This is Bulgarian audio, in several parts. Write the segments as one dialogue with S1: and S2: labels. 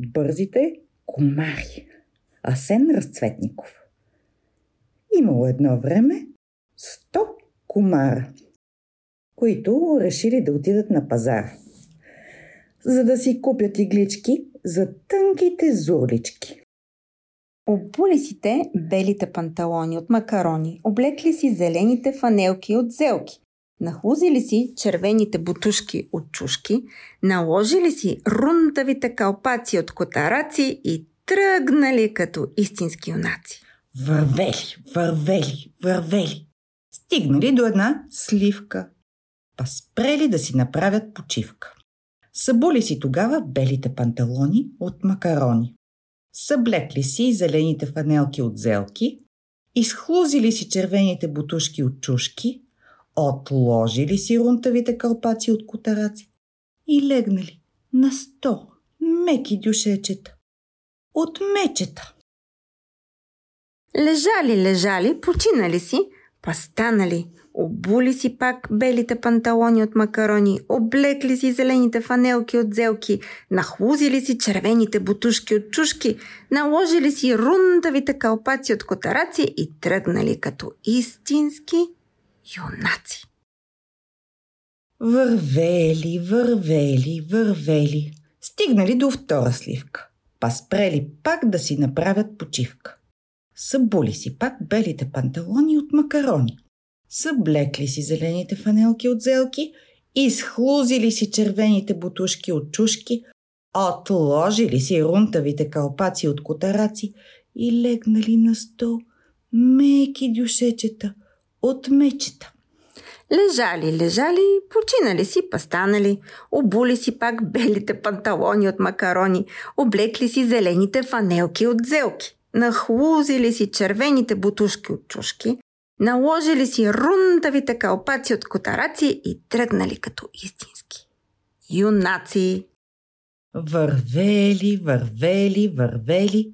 S1: най-бързите комари. Асен Разцветников. Имало едно време 100 комара, които решили да отидат на пазара, за да си купят иглички за тънките зурлички.
S2: Обули си те белите панталони от макарони, облекли си зелените фанелки от зелки, нахлузили си червените бутушки от чушки, наложили си рунтавите калпаци от котараци и тръгнали като истински юнаци.
S1: Вървели, вървели, вървели. Стигнали до една сливка. Па спрели да си направят почивка. Събули си тогава белите панталони от макарони. Съблекли си зелените фанелки от зелки, изхлузили си червените бутушки от чушки, отложили си рунтавите кълпаци от котараци и легнали на сто меки дюшечета от мечета.
S2: Лежали, лежали, починали си, па станали, обули си пак белите панталони от макарони, облекли си зелените фанелки от зелки, нахлузили си червените бутушки от чушки, наложили си рундавите калпаци от котараци и тръгнали като истински юнаци.
S1: Вървели, вървели, вървели. Стигнали до втора сливка. Па спрели пак да си направят почивка. Събули си пак белите панталони от макарони. Съблекли си зелените фанелки от зелки, изхлузили си червените бутушки от чушки, отложили си рунтавите калпаци от котараци и легнали на стол меки дюшечета от мечета.
S2: Лежали, лежали, починали си, пастанали, обули си пак белите панталони от макарони, облекли си зелените фанелки от зелки, нахлузили си червените бутушки от чушки, наложили си рундавите калпаци от котараци и тръгнали като истински. Юнаци!
S1: Вървели, вървели, вървели,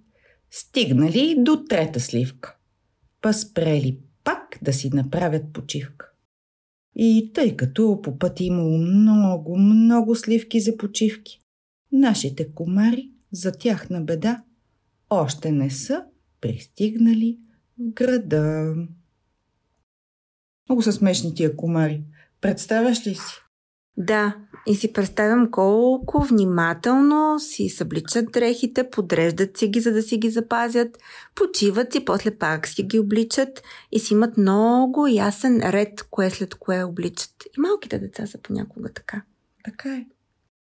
S1: стигнали до трета сливка. Па спрели пак да си направят почивка. И тъй като по пъти имало много, много сливки за почивки, нашите комари за тяхна беда още не са пристигнали в града. Много са смешни тия комари. Представяш ли си?
S2: Да, и си представям колко внимателно си събличат дрехите, подреждат си ги, за да си ги запазят, почиват си, после пак си ги обличат и си имат много ясен ред, кое след кое обличат. И малките деца са понякога така.
S1: Така е.